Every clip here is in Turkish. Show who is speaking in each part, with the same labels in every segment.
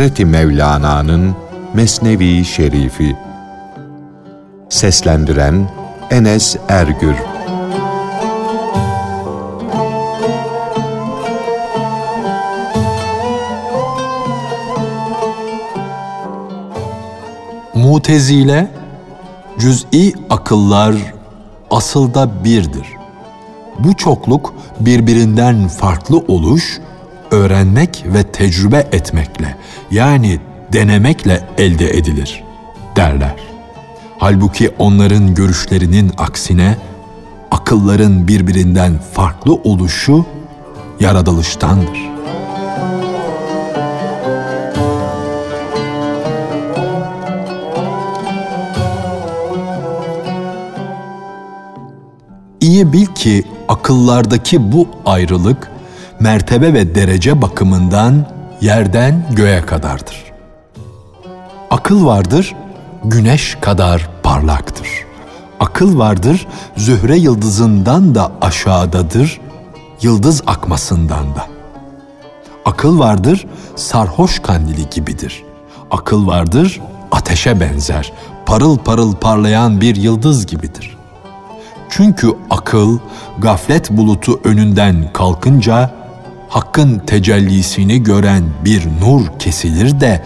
Speaker 1: Hazreti Mevlana'nın Mesnevi Şerifi Seslendiren Enes Ergür
Speaker 2: Mutezile, cüz'i akıllar asılda birdir. Bu çokluk birbirinden farklı oluş, öğrenmek ve tecrübe etmekle yani denemekle elde edilir derler. Halbuki onların görüşlerinin aksine akılların birbirinden farklı oluşu yaratılıştandır. İyi bil ki akıllardaki bu ayrılık mertebe ve derece bakımından yerden göğe kadardır. Akıl vardır, güneş kadar parlaktır. Akıl vardır, zühre yıldızından da aşağıdadır, yıldız akmasından da. Akıl vardır, sarhoş kandili gibidir. Akıl vardır, ateşe benzer, parıl parıl parlayan bir yıldız gibidir. Çünkü akıl gaflet bulutu önünden kalkınca hakkın tecellisini gören bir nur kesilir de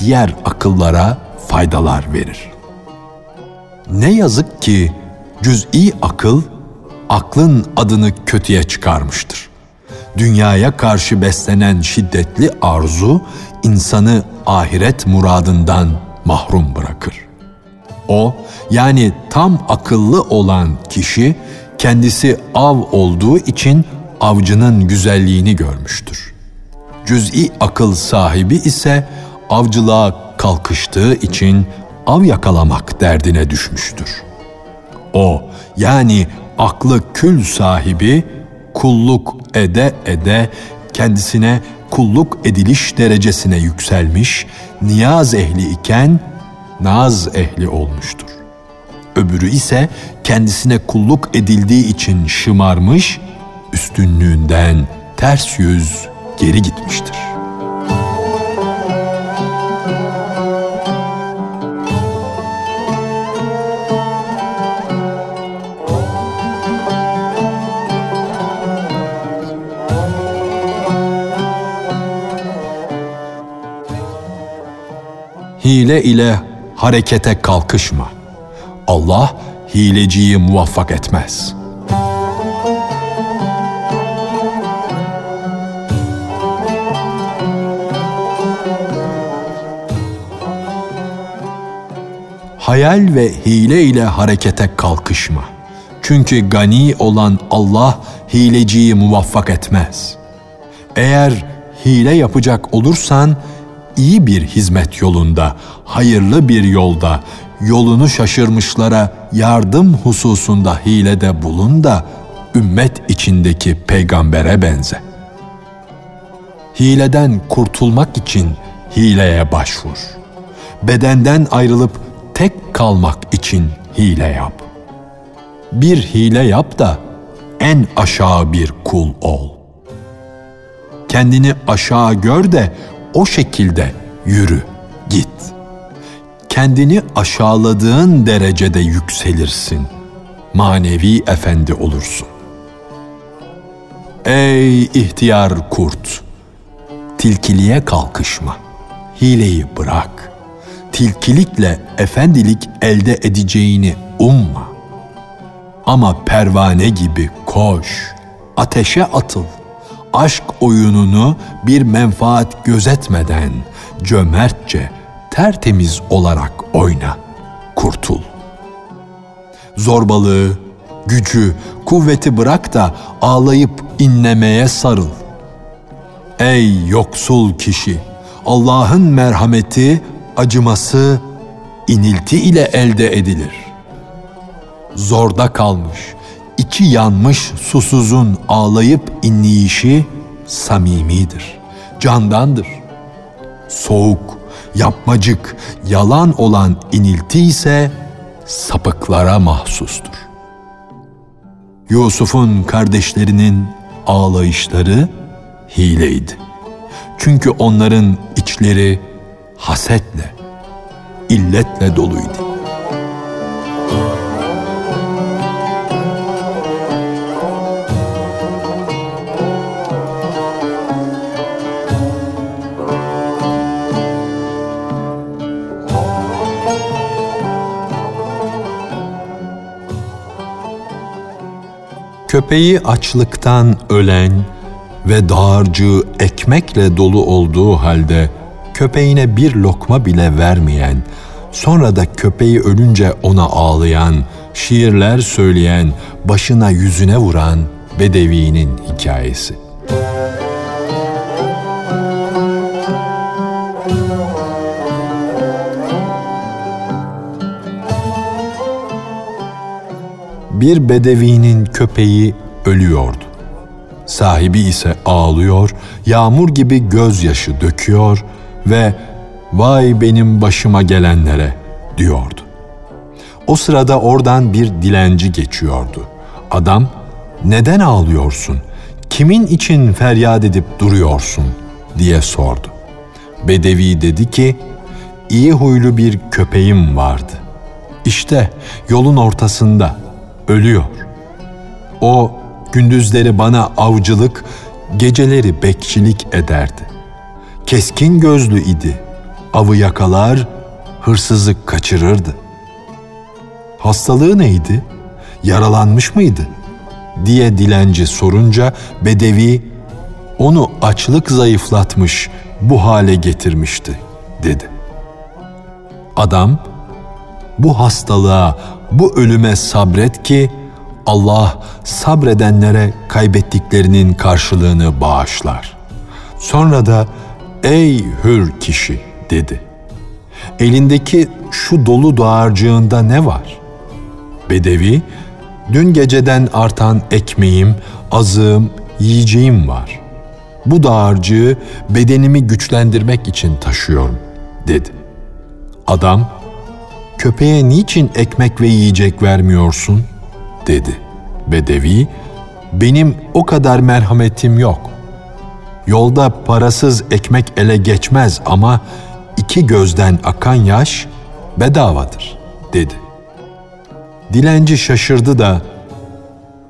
Speaker 2: diğer akıllara faydalar verir. Ne yazık ki cüz'i akıl aklın adını kötüye çıkarmıştır. Dünyaya karşı beslenen şiddetli arzu insanı ahiret muradından mahrum bırakır. O yani tam akıllı olan kişi kendisi av olduğu için avcının güzelliğini görmüştür. Cüz'i akıl sahibi ise avcılığa kalkıştığı için av yakalamak derdine düşmüştür. O yani aklı kül sahibi kulluk ede ede kendisine kulluk ediliş derecesine yükselmiş, niyaz ehli iken naz ehli olmuştur. Öbürü ise kendisine kulluk edildiği için şımarmış, üstünlüğünden ters yüz geri gitmiştir. Hile ile harekete kalkışma. Allah hileciyi muvaffak etmez.'' Hayal ve hile ile harekete kalkışma. Çünkü gani olan Allah hileciyi muvaffak etmez. Eğer hile yapacak olursan iyi bir hizmet yolunda, hayırlı bir yolda, yolunu şaşırmışlara yardım hususunda hilede bulun da ümmet içindeki peygambere benze. Hileden kurtulmak için hileye başvur. Bedenden ayrılıp tek kalmak için hile yap. Bir hile yap da en aşağı bir kul ol. Kendini aşağı gör de o şekilde yürü, git. Kendini aşağıladığın derecede yükselirsin. Manevi efendi olursun. Ey ihtiyar kurt! Tilkiliğe kalkışma. Hileyi bırak.'' Tilkilikle efendilik elde edeceğini umma. Ama pervane gibi koş, ateşe atıl. Aşk oyununu bir menfaat gözetmeden cömertçe, tertemiz olarak oyna, kurtul. Zorbalığı, gücü, kuvveti bırak da ağlayıp inlemeye sarıl. Ey yoksul kişi, Allah'ın merhameti acıması inilti ile elde edilir. Zorda kalmış, içi yanmış susuzun ağlayıp inleyişi samimidir, candandır. Soğuk, yapmacık, yalan olan inilti ise sapıklara mahsustur. Yusuf'un kardeşlerinin ağlayışları hileydi. Çünkü onların içleri hasetle, illetle doluydu. Köpeği açlıktan ölen ve dağarcığı ekmekle dolu olduğu halde köpeğine bir lokma bile vermeyen, sonra da köpeği ölünce ona ağlayan, şiirler söyleyen, başına yüzüne vuran Bedevi'nin hikayesi. bir bedevinin köpeği ölüyordu. Sahibi ise ağlıyor, yağmur gibi gözyaşı döküyor ve vay benim başıma gelenlere diyordu. O sırada oradan bir dilenci geçiyordu. Adam, neden ağlıyorsun? Kimin için feryat edip duruyorsun? diye sordu. Bedevi dedi ki, iyi huylu bir köpeğim vardı. İşte yolun ortasında ölüyor. O gündüzleri bana avcılık, geceleri bekçilik ederdi. Keskin gözlü idi. Avı yakalar, hırsızı kaçırırdı. Hastalığı neydi? Yaralanmış mıydı? diye dilenci sorunca Bedevi onu açlık zayıflatmış, bu hale getirmişti dedi. Adam bu hastalığa, bu ölüme sabret ki Allah sabredenlere kaybettiklerinin karşılığını bağışlar. Sonra da ey hür kişi dedi. Elindeki şu dolu dağarcığında ne var? Bedevi, dün geceden artan ekmeğim, azığım, yiyeceğim var. Bu dağarcığı bedenimi güçlendirmek için taşıyorum, dedi. Adam, köpeğe niçin ekmek ve yiyecek vermiyorsun? dedi. Bedevi, benim o kadar merhametim yok. Yolda parasız ekmek ele geçmez ama iki gözden akan yaş bedavadır, dedi. Dilenci şaşırdı da,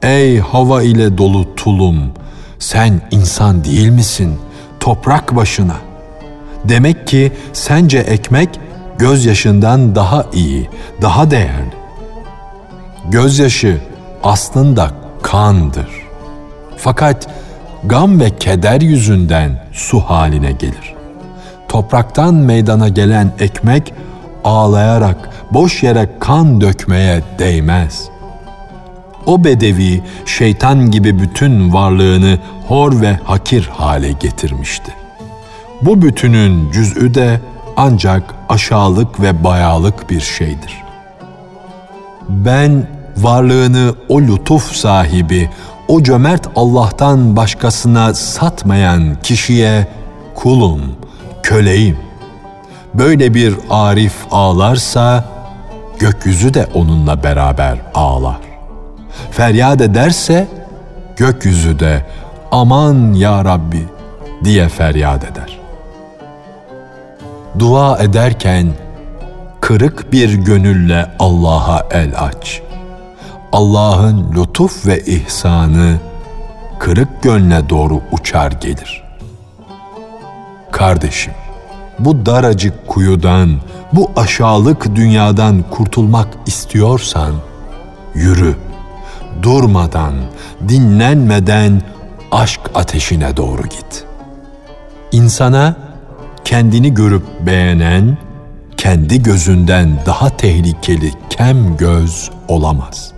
Speaker 2: Ey hava ile dolu tulum, sen insan değil misin? Toprak başına. Demek ki sence ekmek gözyaşından daha iyi, daha değerli. Gözyaşı aslında kandır. Fakat gam ve keder yüzünden su haline gelir. Topraktan meydana gelen ekmek ağlayarak boş yere kan dökmeye değmez. O bedevi şeytan gibi bütün varlığını hor ve hakir hale getirmişti. Bu bütünün cüz'ü de ancak aşağılık ve bayalık bir şeydir. Ben varlığını o lütuf sahibi, o cömert Allah'tan başkasına satmayan kişiye kulum, köleyim. Böyle bir arif ağlarsa gökyüzü de onunla beraber ağlar. Feryat ederse gökyüzü de aman ya Rabbi diye feryat eder dua ederken kırık bir gönülle Allah'a el aç. Allah'ın lütuf ve ihsanı kırık gönle doğru uçar gelir. Kardeşim, bu daracık kuyudan, bu aşağılık dünyadan kurtulmak istiyorsan yürü. Durmadan, dinlenmeden aşk ateşine doğru git. İnsana kendini görüp beğenen, kendi gözünden daha tehlikeli kem göz olamaz.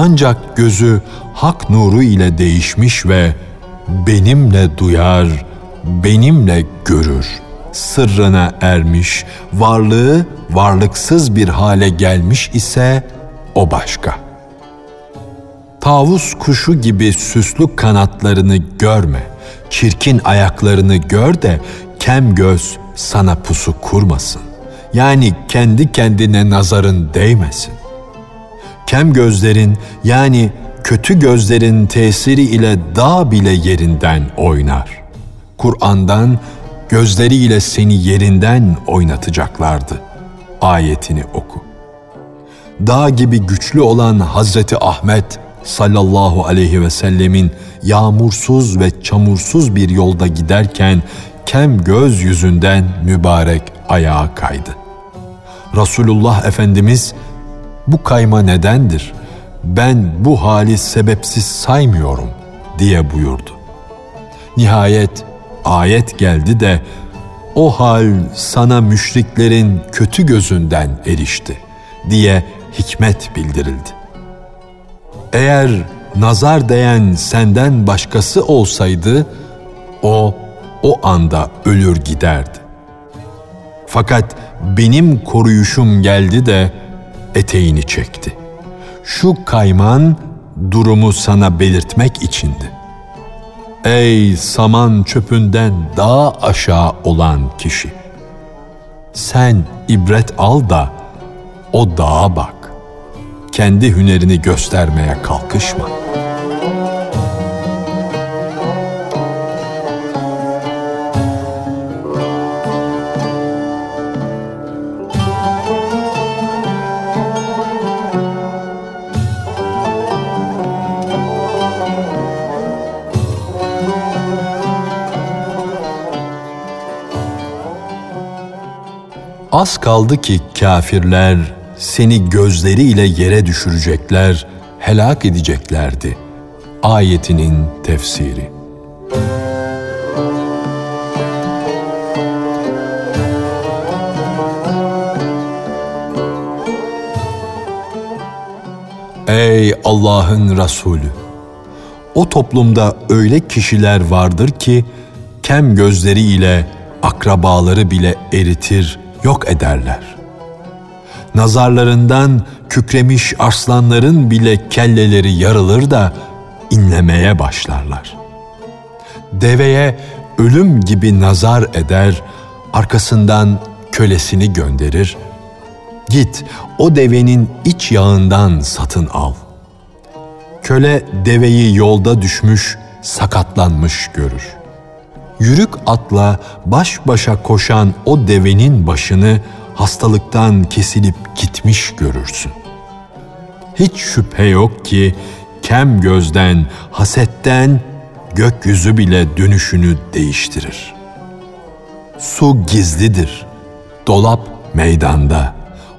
Speaker 2: Ancak gözü hak nuru ile değişmiş ve benimle duyar, benimle görür. Sırrına ermiş, varlığı varlıksız bir hale gelmiş ise o başka. Tavus kuşu gibi süslü kanatlarını görme, çirkin ayaklarını gör de kem göz sana pusu kurmasın. Yani kendi kendine nazarın değmesin. Kem gözlerin yani kötü gözlerin tesiri ile dağ bile yerinden oynar. Kur'an'dan gözleriyle seni yerinden oynatacaklardı. Ayetini oku. Dağ gibi güçlü olan Hazreti Ahmet sallallahu aleyhi ve sellemin yağmursuz ve çamursuz bir yolda giderken kem göz yüzünden mübarek ayağa kaydı. Resulullah Efendimiz bu kayma nedendir? Ben bu hali sebepsiz saymıyorum diye buyurdu. Nihayet ayet geldi de o hal sana müşriklerin kötü gözünden erişti diye hikmet bildirildi. Eğer nazar değen senden başkası olsaydı o o anda ölür giderdi. Fakat benim koruyuşum geldi de eteğini çekti. Şu kayman durumu sana belirtmek içindi. Ey saman çöpünden daha aşağı olan kişi! Sen ibret al da o dağa bak. Kendi hünerini göstermeye kalkışma.'' Az kaldı ki kafirler seni gözleriyle yere düşürecekler, helak edeceklerdi. Ayetinin tefsiri. Ey Allah'ın Resulü! O toplumda öyle kişiler vardır ki kem gözleriyle akrabaları bile eritir, yok ederler. Nazarlarından kükremiş arslanların bile kelleleri yarılır da inlemeye başlarlar. Deveye ölüm gibi nazar eder, arkasından kölesini gönderir. Git o devenin iç yağından satın al. Köle deveyi yolda düşmüş, sakatlanmış görür yürük atla baş başa koşan o devenin başını hastalıktan kesilip gitmiş görürsün. Hiç şüphe yok ki kem gözden, hasetten gökyüzü bile dönüşünü değiştirir. Su gizlidir. Dolap meydanda.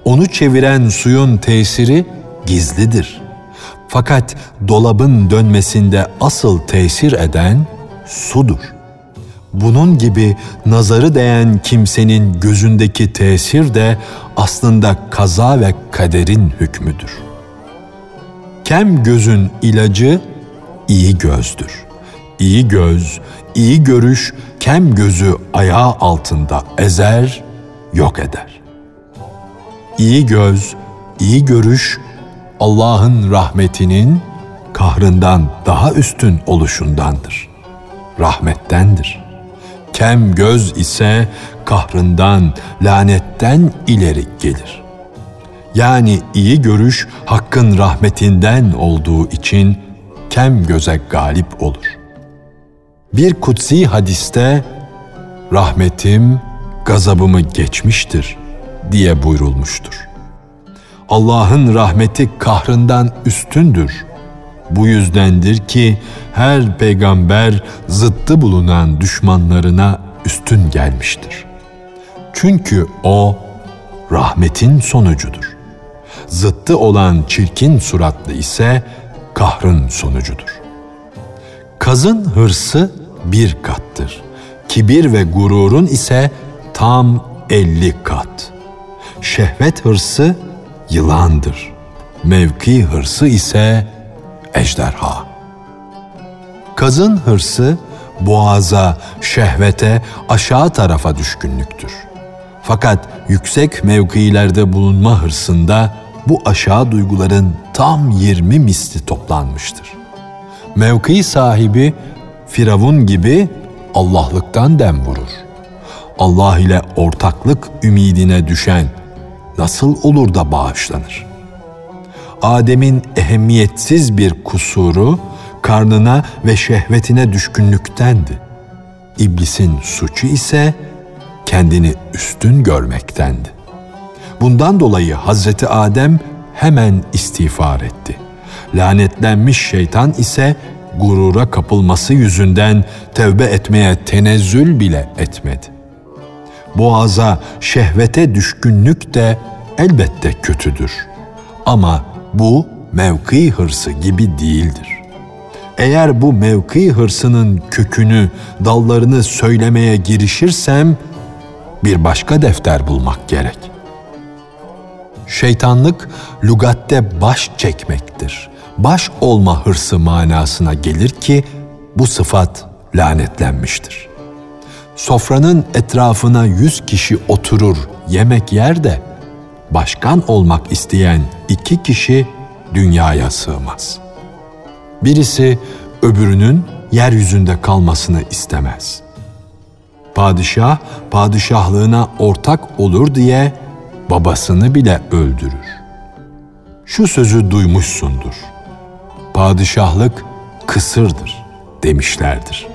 Speaker 2: Onu çeviren suyun tesiri gizlidir. Fakat dolabın dönmesinde asıl tesir eden sudur.'' Bunun gibi nazarı değen kimsenin gözündeki tesir de aslında kaza ve kaderin hükmüdür. Kem gözün ilacı iyi gözdür. İyi göz, iyi görüş kem gözü ayağı altında ezer, yok eder. İyi göz, iyi görüş Allah'ın rahmetinin kahrından daha üstün oluşundandır. Rahmettendir.'' Kem göz ise kahrından, lanetten ileri gelir. Yani iyi görüş Hakk'ın rahmetinden olduğu için kem göze galip olur. Bir kutsi hadiste rahmetim gazabımı geçmiştir diye buyrulmuştur. Allah'ın rahmeti kahrından üstündür bu yüzdendir ki her peygamber zıttı bulunan düşmanlarına üstün gelmiştir. Çünkü o rahmetin sonucudur. Zıttı olan çirkin suratlı ise kahrın sonucudur. Kazın hırsı bir kattır. Kibir ve gururun ise tam elli kat. Şehvet hırsı yılandır. Mevki hırsı ise ejderha. Kazın hırsı boğaza, şehvete, aşağı tarafa düşkünlüktür. Fakat yüksek mevkilerde bulunma hırsında bu aşağı duyguların tam 20 misli toplanmıştır. Mevki sahibi Firavun gibi Allah'lıktan dem vurur. Allah ile ortaklık ümidine düşen nasıl olur da bağışlanır? Adem'in ehemmiyetsiz bir kusuru karnına ve şehvetine düşkünlüktendi. İblisin suçu ise kendini üstün görmektendi. Bundan dolayı Hazreti Adem hemen istiğfar etti. Lanetlenmiş şeytan ise gurura kapılması yüzünden tevbe etmeye tenezzül bile etmedi. Boğaza, şehvete düşkünlük de elbette kötüdür. Ama bu mevki hırsı gibi değildir. Eğer bu mevki hırsının kökünü, dallarını söylemeye girişirsem bir başka defter bulmak gerek. Şeytanlık lügatte baş çekmektir. Baş olma hırsı manasına gelir ki bu sıfat lanetlenmiştir. Sofranın etrafına yüz kişi oturur, yemek yer de başkan olmak isteyen iki kişi dünyaya sığmaz. Birisi öbürünün yeryüzünde kalmasını istemez. Padişah padişahlığına ortak olur diye babasını bile öldürür. Şu sözü duymuşsundur. Padişahlık kısırdır demişlerdir.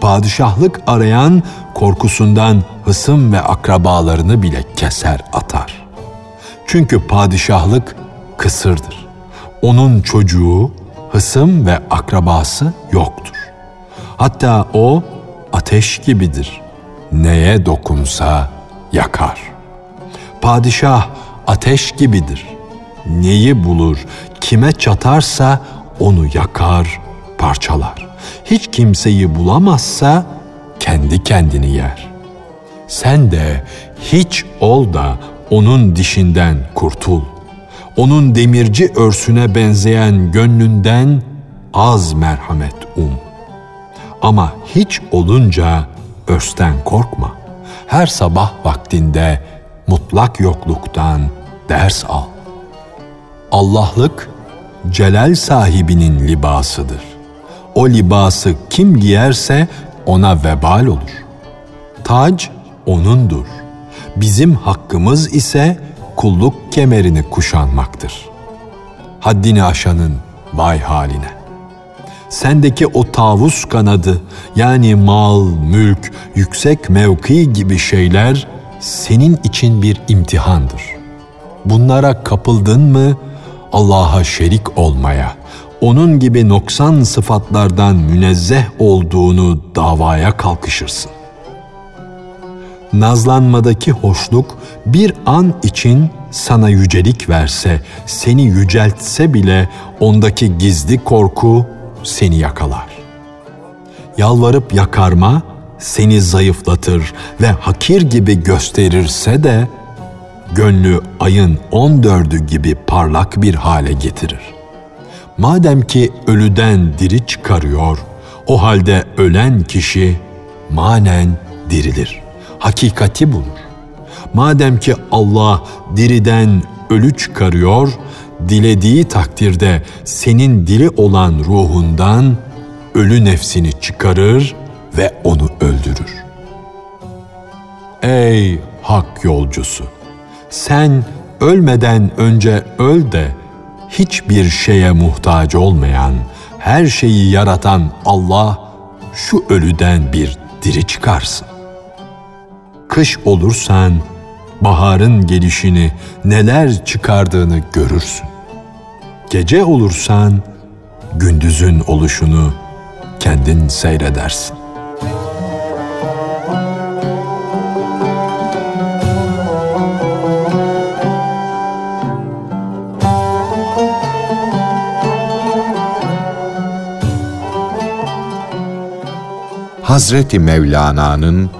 Speaker 2: Padişahlık arayan korkusundan hısım ve akrabalarını bile keser atar. Çünkü padişahlık kısırdır. Onun çocuğu, hısım ve akrabası yoktur. Hatta o ateş gibidir. Neye dokunsa yakar. Padişah ateş gibidir. Neyi bulur, kime çatarsa onu yakar, parçalar. Hiç kimseyi bulamazsa kendi kendini yer. Sen de hiç ol da onun dişinden kurtul. Onun demirci örsüne benzeyen gönlünden az merhamet um. Ama hiç olunca örsten korkma. Her sabah vaktinde mutlak yokluktan ders al. Allah'lık celal sahibinin libasıdır. O libası kim giyerse ona vebal olur. Tac onundur. Bizim hakkımız ise kulluk kemerini kuşanmaktır. Haddini aşanın vay haline. Sendeki o tavus kanadı yani mal, mülk, yüksek mevki gibi şeyler senin için bir imtihandır. Bunlara kapıldın mı Allah'a şerik olmaya, onun gibi noksan sıfatlardan münezzeh olduğunu davaya kalkışırsın. Nazlanmadaki hoşluk bir an için sana yücelik verse, seni yüceltse bile ondaki gizli korku seni yakalar. Yalvarıp yakarma seni zayıflatır ve hakir gibi gösterirse de gönlü ayın on dördü gibi parlak bir hale getirir. Madem ki ölüden diri çıkarıyor, o halde ölen kişi manen dirilir, hakikati bulur. Madem ki Allah diriden ölü çıkarıyor, dilediği takdirde senin diri olan ruhundan ölü nefsini çıkarır ve onu öldürür. Ey hak yolcusu! Sen ölmeden önce öl de hiçbir şeye muhtaç olmayan, her şeyi yaratan Allah şu ölüden bir diri çıkarsın. Kış olursan baharın gelişini, neler çıkardığını görürsün. Gece olursan gündüzün oluşunu kendin seyredersin.
Speaker 1: Hazreti Mevlana'nın